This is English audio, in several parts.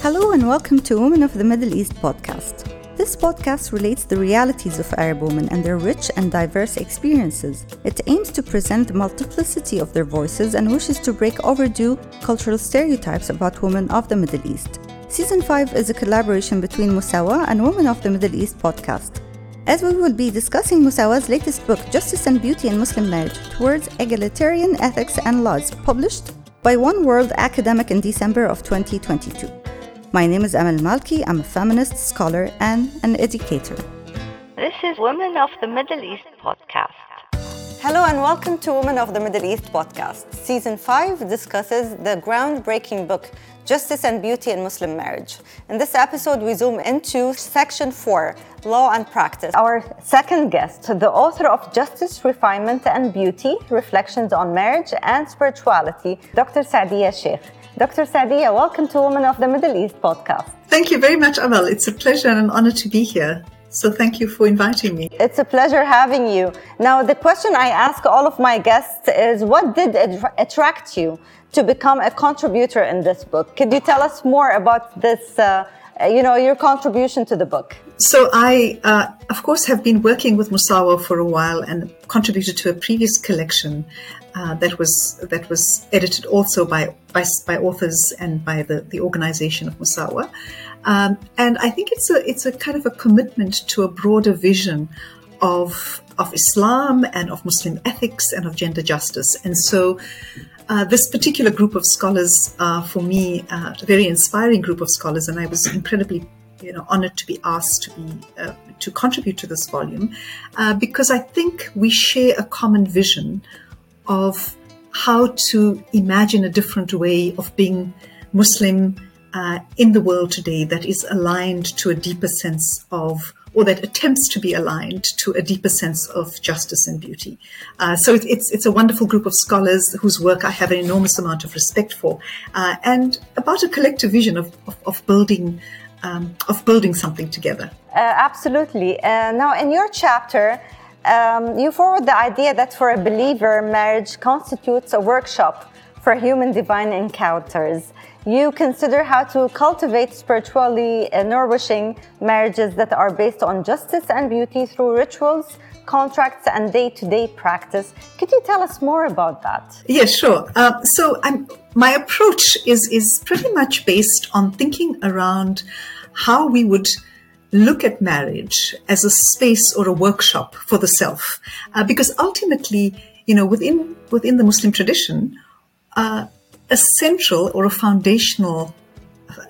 Hello and welcome to Women of the Middle East podcast. This podcast relates the realities of Arab women and their rich and diverse experiences. It aims to present the multiplicity of their voices and wishes to break overdue cultural stereotypes about women of the Middle East. Season 5 is a collaboration between Musawah and Women of the Middle East podcast. As we will be discussing Musawah's latest book, Justice and Beauty in Muslim Marriage Towards Egalitarian Ethics and Laws, published by Oneworld Academic in December of 2022. My name is Amal Malki. I'm a feminist, scholar, and an educator. This is Women of the Middle East podcast. Hello and welcome to Women of the Middle East podcast. Season 5 discusses the groundbreaking book Justice and Beauty in Muslim Marriage. In this episode, we zoom into section 4 Law and Practice. Our second guest, the author of Justice, Refinement and Beauty Reflections on Marriage and Spirituality, Dr. Sadia Sheikh. Dr. Sadia, welcome to Women of the Middle East podcast. Thank you very much, Amal. It's a pleasure and an honor to be here. So thank you for inviting me. It's a pleasure having you. Now, the question I ask all of my guests is what did attract you to become a contributor in this book? Could you tell us more about this, uh, you know, your contribution to the book? So I, uh, of course, have been working with Musawah for a while and contributed to a previous collection uh, that was that was edited also by by, by authors and by the, the organization of Musawah. Um, and I think it's a it's a kind of a commitment to a broader vision of of Islam and of Muslim ethics and of gender justice. And so uh, this particular group of scholars, are, for me, uh, a very inspiring group of scholars, and I was incredibly you know honored to be asked to be uh, to contribute to this volume uh, because I think we share a common vision of how to imagine a different way of being Muslim uh, in the world today that is aligned to a deeper sense of, or that attempts to be aligned to a deeper sense of justice and beauty. Uh, so it's, it's, a wonderful group of scholars whose work I have an enormous amount of respect for, uh, and about a collective vision of, of, of building. Um, of building something together. Uh, absolutely. Uh, now, in your chapter, um, you forward the idea that for a believer, marriage constitutes a workshop for human divine encounters. You consider how to cultivate spiritually nourishing marriages that are based on justice and beauty through rituals, contracts, and day to day practice. Could you tell us more about that? Yes, sure. Uh, so, I'm, my approach is, is pretty much based on thinking around how we would look at marriage as a space or a workshop for the self, uh, because ultimately, you know, within within the Muslim tradition, uh, a central or a foundational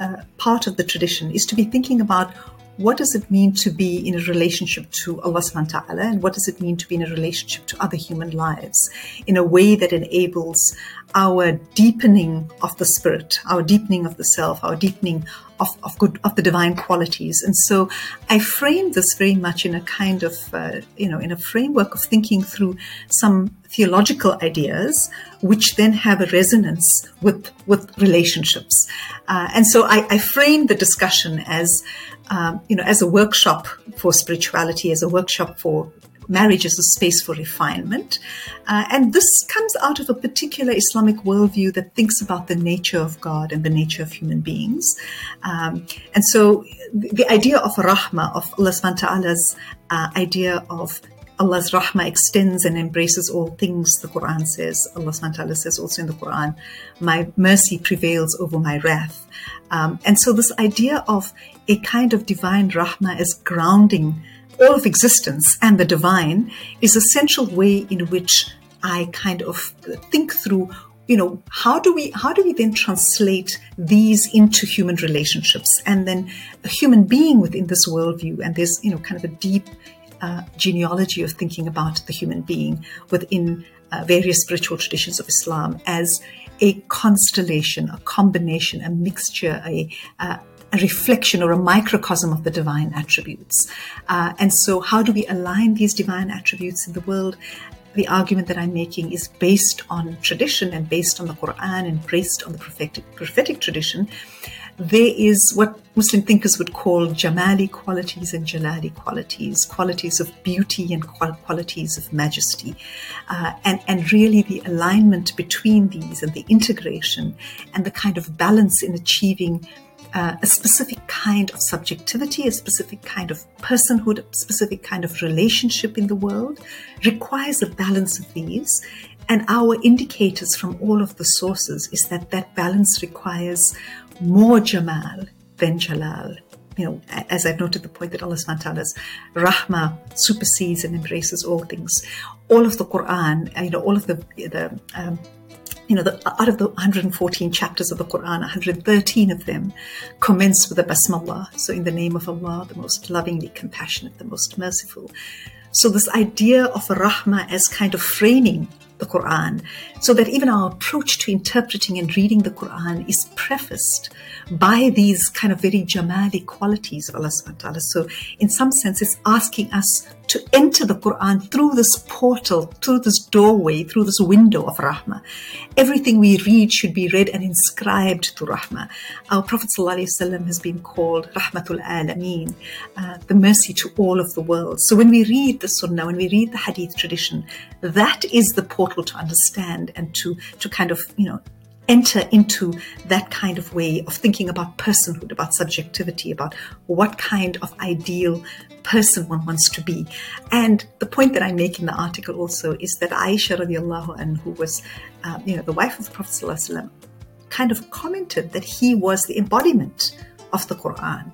uh, part of the tradition is to be thinking about what does it mean to be in a relationship to Allah subhanahu wa ta'ala and what does it mean to be in a relationship to other human lives in a way that enables our deepening of the spirit, our deepening of the self, our deepening of, of good of the divine qualities. And so I frame this very much in a kind of uh, you know in a framework of thinking through some theological ideas which then have a resonance with with relationships. Uh, and so I, I frame the discussion as um, you know, as a workshop for spirituality, as a workshop for marriage as a space for refinement. Uh, and this comes out of a particular Islamic worldview that thinks about the nature of God and the nature of human beings. Um, and so the idea of rahmah, of Allah subhanahu wa ta'ala's uh, idea of Allah's rahmah extends and embraces all things, the Quran says. Allah subhanahu wa ta'ala says also in the Quran, my mercy prevails over my wrath. Um, and so this idea of a kind of divine rahma as grounding all of existence and the divine is a central way in which I kind of think through you know how do we how do we then translate these into human relationships? And then a human being within this worldview and there's you know kind of a deep uh, genealogy of thinking about the human being within uh, various spiritual traditions of Islam as a constellation, a combination, a mixture, a, uh, a reflection or a microcosm of the divine attributes. Uh, and so, how do we align these divine attributes in the world? The argument that I'm making is based on tradition and based on the Quran and based on the prophetic, prophetic tradition. There is what Muslim thinkers would call jamali qualities and jalali qualities, qualities of beauty and qualities of majesty. Uh, and, and really the alignment between these and the integration and the kind of balance in achieving uh, a specific kind of subjectivity, a specific kind of personhood, a specific kind of relationship in the world, requires a balance of these. And our indicators from all of the sources is that that balance requires more Jamal than Jalal. You know, as I've noted the point that Allah subhanahu wa ta'ala's supersedes and embraces all things. All of the Quran, you know, all of the, the um, you know, the, out of the 114 chapters of the Quran, 113 of them commence with the Basmallah. So, in the name of Allah, the most lovingly compassionate, the most merciful. So, this idea of rahmah as kind of framing the Quran, so that even our approach to interpreting and reading the Quran is prefaced by these kind of very jamali qualities of Allah subhanahu wa ta'ala. So, in some sense, it's asking us to enter the Quran through this portal, through this doorway, through this window of Rahmah. Everything we read should be read and inscribed to Rahmah. Our Prophet ﷺ has been called Rahmatul Alameen, uh, the mercy to all of the world. So when we read the Sunnah, when we read the Hadith tradition, that is the portal to understand and to, to kind of, you know, enter into that kind of way of thinking about personhood, about subjectivity, about what kind of ideal person one wants to be. And the point that I make in the article also is that Aisha radiallahu anhu, who was, uh, you know, the wife of the Prophet ﷺ, kind of commented that he was the embodiment of the Quran.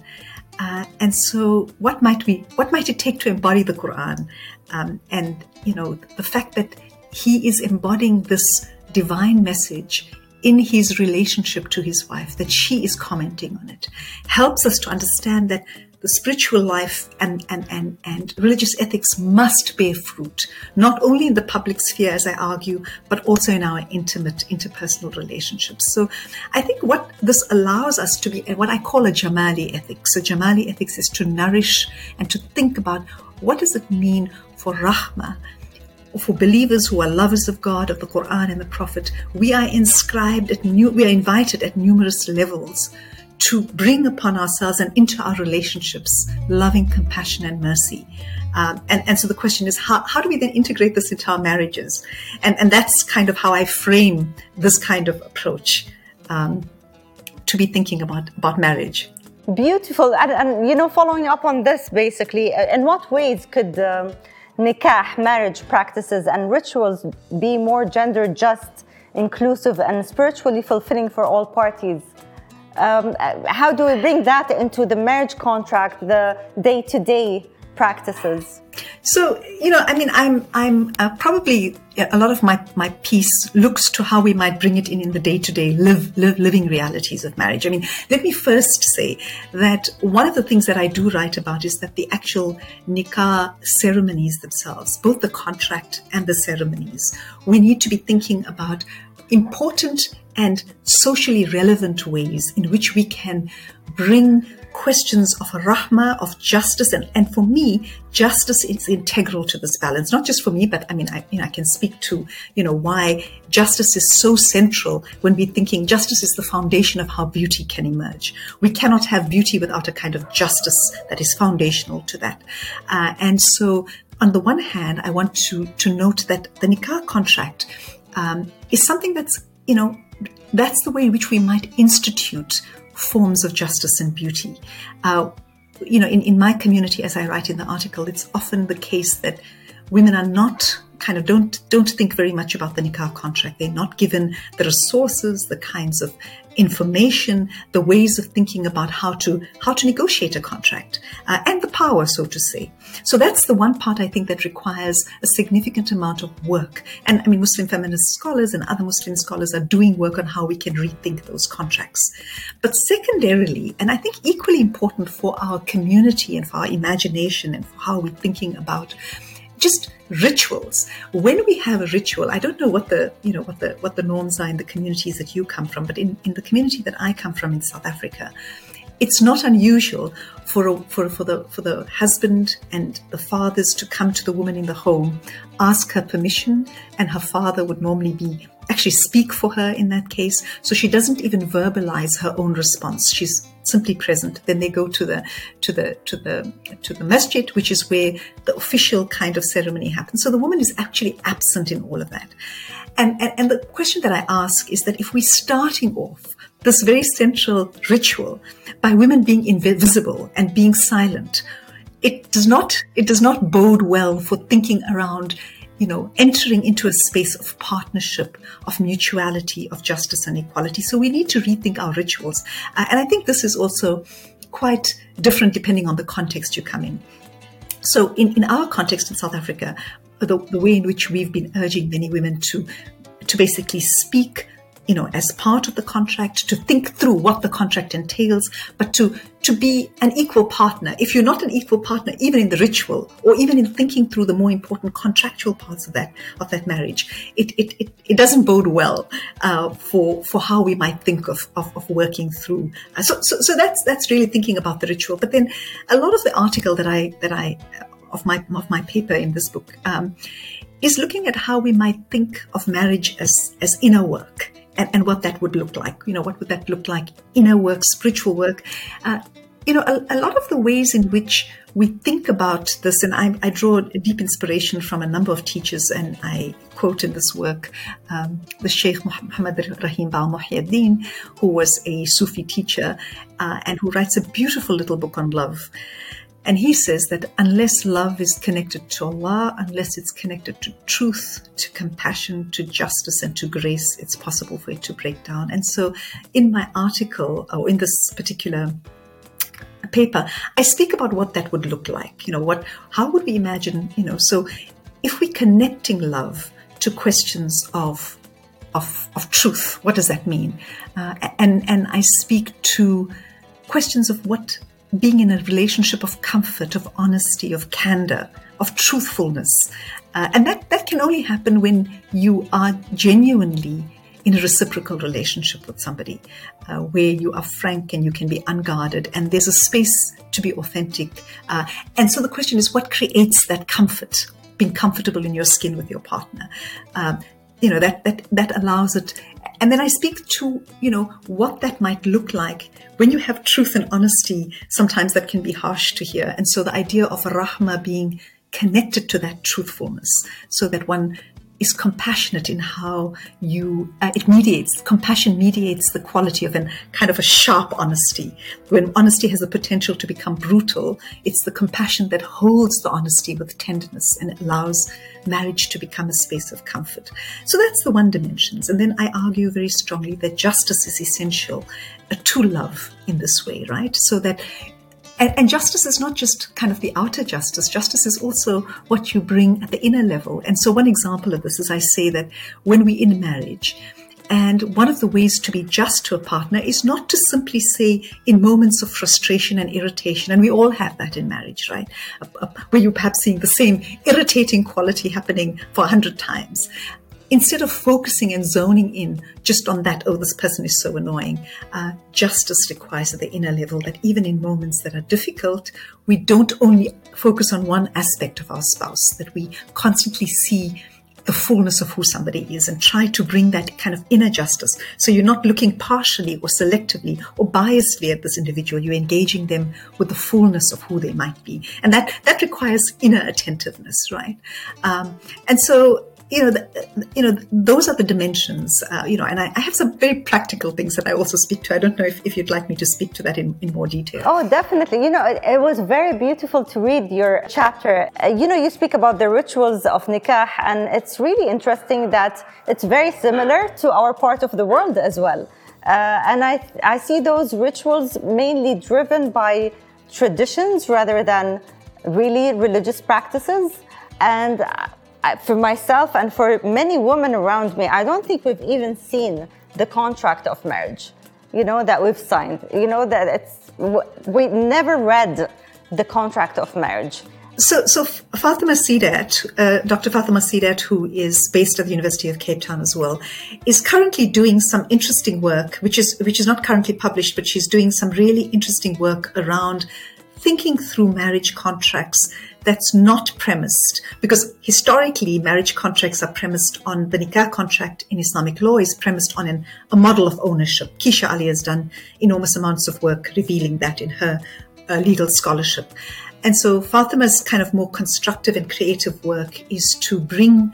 Uh, and so, what might we, what might it take to embody the Quran? Um, and you know, the fact that he is embodying this divine message in his relationship to his wife, that she is commenting on it, helps us to understand that the spiritual life and, and, and, and religious ethics must bear fruit, not only in the public sphere, as I argue, but also in our intimate, interpersonal relationships. So I think what this allows us to be, what I call a Jamali ethics. So Jamali ethics is to nourish and to think about what does it mean for Rahmah for believers who are lovers of God, of the Quran and the Prophet, we are inscribed at new, we are invited at numerous levels to bring upon ourselves and into our relationships loving compassion and mercy. Um, and, and so the question is, how, how do we then integrate this into our marriages? And, and that's kind of how I frame this kind of approach um, to be thinking about, about marriage. Beautiful. And, and, you know, following up on this, basically, uh, in what ways could um, nikah, marriage practices, and rituals be more gender just, inclusive, and spiritually fulfilling for all parties? Um, how do we bring that into the marriage contract, the day to day practices? So you know, I mean, I'm I'm uh, probably a lot of my my piece looks to how we might bring it in in the day to day live live living realities of marriage. I mean, let me first say that one of the things that I do write about is that the actual nikah ceremonies themselves, both the contract and the ceremonies, we need to be thinking about important and socially relevant ways in which we can bring questions of rahmah, of justice, and, and for me, justice is integral to this balance. Not just for me, but I mean, I, you know, I can speak to, you know, why justice is so central when we're thinking justice is the foundation of how beauty can emerge. We cannot have beauty without a kind of justice that is foundational to that. Uh, and so, on the one hand, I want to to note that the nikah contract um, is something that's, you know, that's the way in which we might institute forms of justice and beauty. Uh, you know, in, in my community, as I write in the article, it's often the case that women are not kind of don't don't think very much about the nikah contract. They're not given the resources, the kinds of information, the ways of thinking about how to how to negotiate a contract, uh, and the power, so to say. So that's the one part I think that requires a significant amount of work. And I mean, Muslim feminist scholars and other Muslim scholars are doing work on how we can rethink those contracts. But secondarily, and I think equally important for our community and for our imagination and for how we're thinking about just rituals when we have a ritual i don't know what the you know what the what the norms are in the communities that you come from but in, in the community that i come from in south africa it's not unusual for, a, for, for, the, for the husband and the fathers to come to the woman in the home, ask her permission, and her father would normally be actually speak for her in that case. So she doesn't even verbalize her own response. She's simply present. Then they go to the to the to the to the masjid, which is where the official kind of ceremony happens. So the woman is actually absent in all of that. And, and, and the question that I ask is that if we're starting off this very central ritual by women being invisible and being silent, it does not it does not bode well for thinking around you know, entering into a space of partnership, of mutuality, of justice and equality. So we need to rethink our rituals. Uh, and I think this is also quite different depending on the context you come in. So in, in our context in South Africa, the, the way in which we've been urging many women to to basically speak you know, as part of the contract, to think through what the contract entails, but to, to be an equal partner. If you're not an equal partner, even in the ritual or even in thinking through the more important contractual parts of that, of that marriage, it, it, it, it doesn't bode well, uh, for, for how we might think of, of, of working through. Uh, so, so, so that's, that's really thinking about the ritual. But then a lot of the article that I, that I, of my, of my paper in this book, um, is looking at how we might think of marriage as, as inner work and, and what that would look like. You know, what would that look like? Inner work, spiritual work. Uh, you know, a, a, lot of the ways in which we think about this, and I, I, draw deep inspiration from a number of teachers, and I quote in this work um, the Sheikh Muhammad Raheem Bawa Muhaiyaddeen, who was a Sufi teacher uh, and who writes a beautiful little book on love. And he says that unless love is connected to Allah, unless it's connected to truth, to compassion, to justice, and to grace, it's possible for it to break down. And so, in my article, or in this particular paper, I speak about what that would look like. You know, what, how would we imagine, you know, so if we're connecting love to questions of of, of truth, what does that mean? Uh, and and I speak to questions of what being in a relationship of comfort, of honesty, of candor, of truthfulness. Uh, and that, that can only happen when you are genuinely in a reciprocal relationship with somebody uh, where you are frank and you can be unguarded and there's a space to be authentic. Uh, and so the question is what creates that comfort? Being comfortable in your skin with your partner. Um, you know, that, that, that allows it. And then I speak to, you know, what that might look like when you have truth and honesty. Sometimes that can be harsh to hear. And so the idea of rahma being connected to that truthfulness so that one is compassionate in how you uh, it mediates compassion mediates the quality of a kind of a sharp honesty. When honesty has the potential to become brutal it's the compassion that holds the honesty with tenderness and allows marriage to become a space of comfort. So that's the one dimensions. And then i argue very strongly that justice is essential uh, to love in this way right? So that and, and, justice is not just kind of the outer justice. Justice is also what you bring at the inner level. And so, one example of this is I say that when we're in marriage, and one of the ways to be just to a partner is not to simply say in moments of frustration and irritation, and we all have that in marriage, right? Where you're perhaps seeing the same irritating quality happening for a hundred times instead of focusing and zoning in just on that, oh, this person is so annoying, uh, justice requires at the inner level that even in moments that are difficult, we don't only focus on one aspect of our spouse, that we constantly see the fullness of who somebody is and try to bring that kind of inner justice. So you're not looking partially or selectively or biasedly at this individual. You're engaging them with the fullness of who they might be. And that, that requires inner attentiveness, right? Um, and so you know, the, you know, those are the dimensions, uh, you know, and I, I, have some very practical things that I also speak to. I don't know if, if you'd like me to speak to that in, in more detail. Oh, definitely. You know, it, it was very beautiful to read your chapter. Uh, you know, you speak about the rituals of nikah, and it's really interesting that it's very similar to our part of the world as well. Uh, and I, I see those rituals mainly driven by traditions rather than really religious practices. And for myself and for many women around me, I don't think we've even seen the contract of marriage, you know, that we've signed. You know, that it's, we never read the contract of marriage. So, so Fatima Seedat, uh, Dr. Fatima Seedat, who is based at the University of Cape Town as well, is currently doing some interesting work, which is which is not currently published, but she's doing some really interesting work around thinking through marriage contracts that's not premised because historically marriage contracts are premised on the nikah contract in Islamic law is premised on an, a model of ownership. Kecia Ali has done enormous amounts of work revealing that in her uh, legal scholarship. And so Fatima's kind of more constructive and creative work is to bring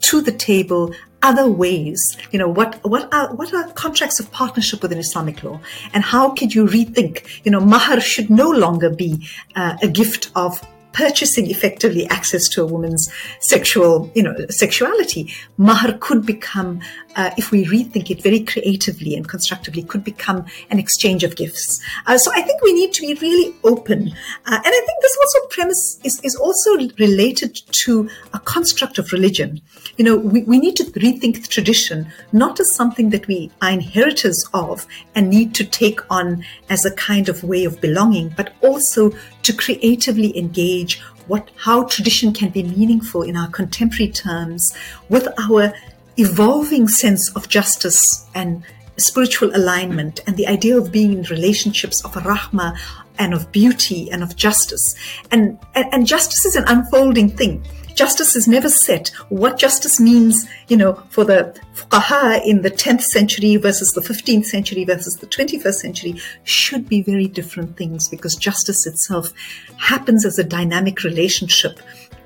to the table other ways? You know, what, what are, what are contracts of partnership within Islamic law? And how could you rethink, you know, mahar should no longer be uh, a gift of purchasing effectively access to a woman's sexual, you know, sexuality. Mahar could become, uh, if we rethink it very creatively and constructively, could become an exchange of gifts. Uh, so I think we need to be really open. Uh, and I think this also premise is, is also related to a construct of religion. You know, we, we need to rethink tradition, not as something that we are inheritors of and need to take on as a kind of way of belonging, but also to creatively engage what how tradition can be meaningful in our contemporary terms with our evolving sense of justice and spiritual alignment and the idea of being in relationships of rahma and of beauty and of justice. And, and, and justice is an unfolding thing justice is never set. What justice means, you know, for the fuqaha in the 10th century versus the 15th century versus the 21st century should be very different things because justice itself happens as a dynamic relationship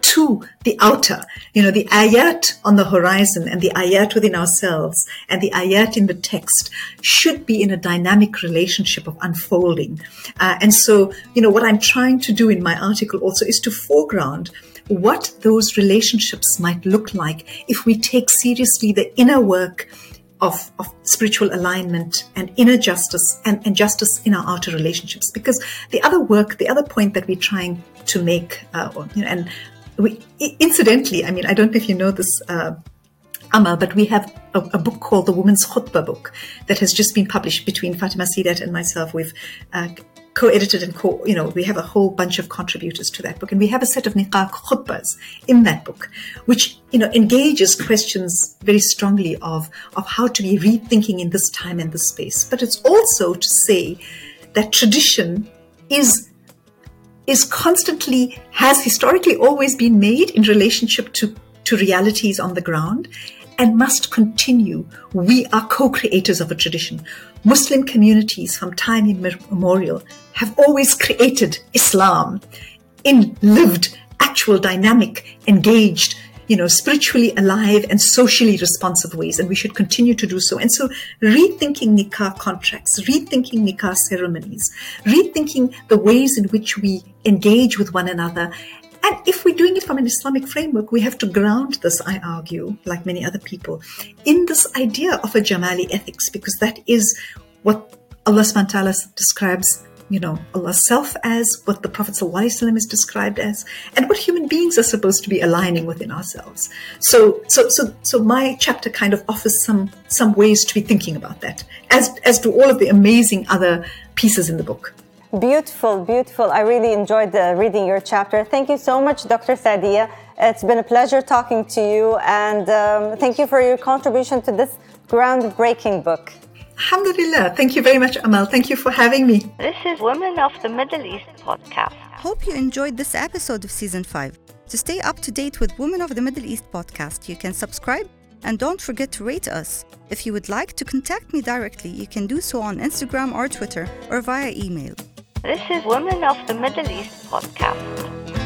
to the outer, you know, the ayat on the horizon and the ayat within ourselves and the ayat in the text should be in a dynamic relationship of unfolding. Uh, and so, you know, what I'm trying to do in my article also is to foreground what those relationships might look like if we take seriously the inner work of, of spiritual alignment and inner justice and, and justice in our outer relationships. Because the other work, the other point that we're trying to make, uh, you know, and we, incidentally, I mean, I don't know if you know this, uh, Amal, but we have a, a, book called the Woman's Khutbah book that has just been published between Fatima Seedat and myself. We've uh, co-edited and co, you know, we have a whole bunch of contributors to that book. And we have a set of nikah khutbas in that book, which, you know, engages questions very strongly of, of how to be rethinking in this time and this space. But it's also to say that tradition is is constantly has historically always been made in relationship to to realities on the ground and must continue. We are co-creators of a tradition. Muslim communities from time immemorial have always created Islam in lived, actual, dynamic, engaged, you know, spiritually alive and socially responsive ways, and we should continue to do so. And so, rethinking nikah contracts, rethinking nikah ceremonies, rethinking the ways in which we engage with one another, and if we're doing it from an Islamic framework, we have to ground this, I argue, like many other people, in this idea of a Jamali ethics, because that is what Allah subhanahu wa ta'ala describes, you know, Allah's self as, what the Prophet ﷺ is described as, and what human beings are supposed to be aligning within ourselves. So, so, so, so my chapter kind of offers some, some ways to be thinking about that, as, as do all of the amazing other pieces in the book. Beautiful, beautiful. I really enjoyed uh, reading your chapter. Thank you so much, Dr. Sadia. It's been a pleasure talking to you, and um, thank you for your contribution to this groundbreaking book. Alhamdulillah. Thank you very much, Amal. Thank you for having me. This is Women of the Middle East podcast. Hope you enjoyed this episode of season 5. To stay up to date with Women of the Middle East podcast, you can subscribe and don't forget to rate us. If you would like to contact me directly, you can do so on Instagram or Twitter or via email. This is Women of the Middle East podcast.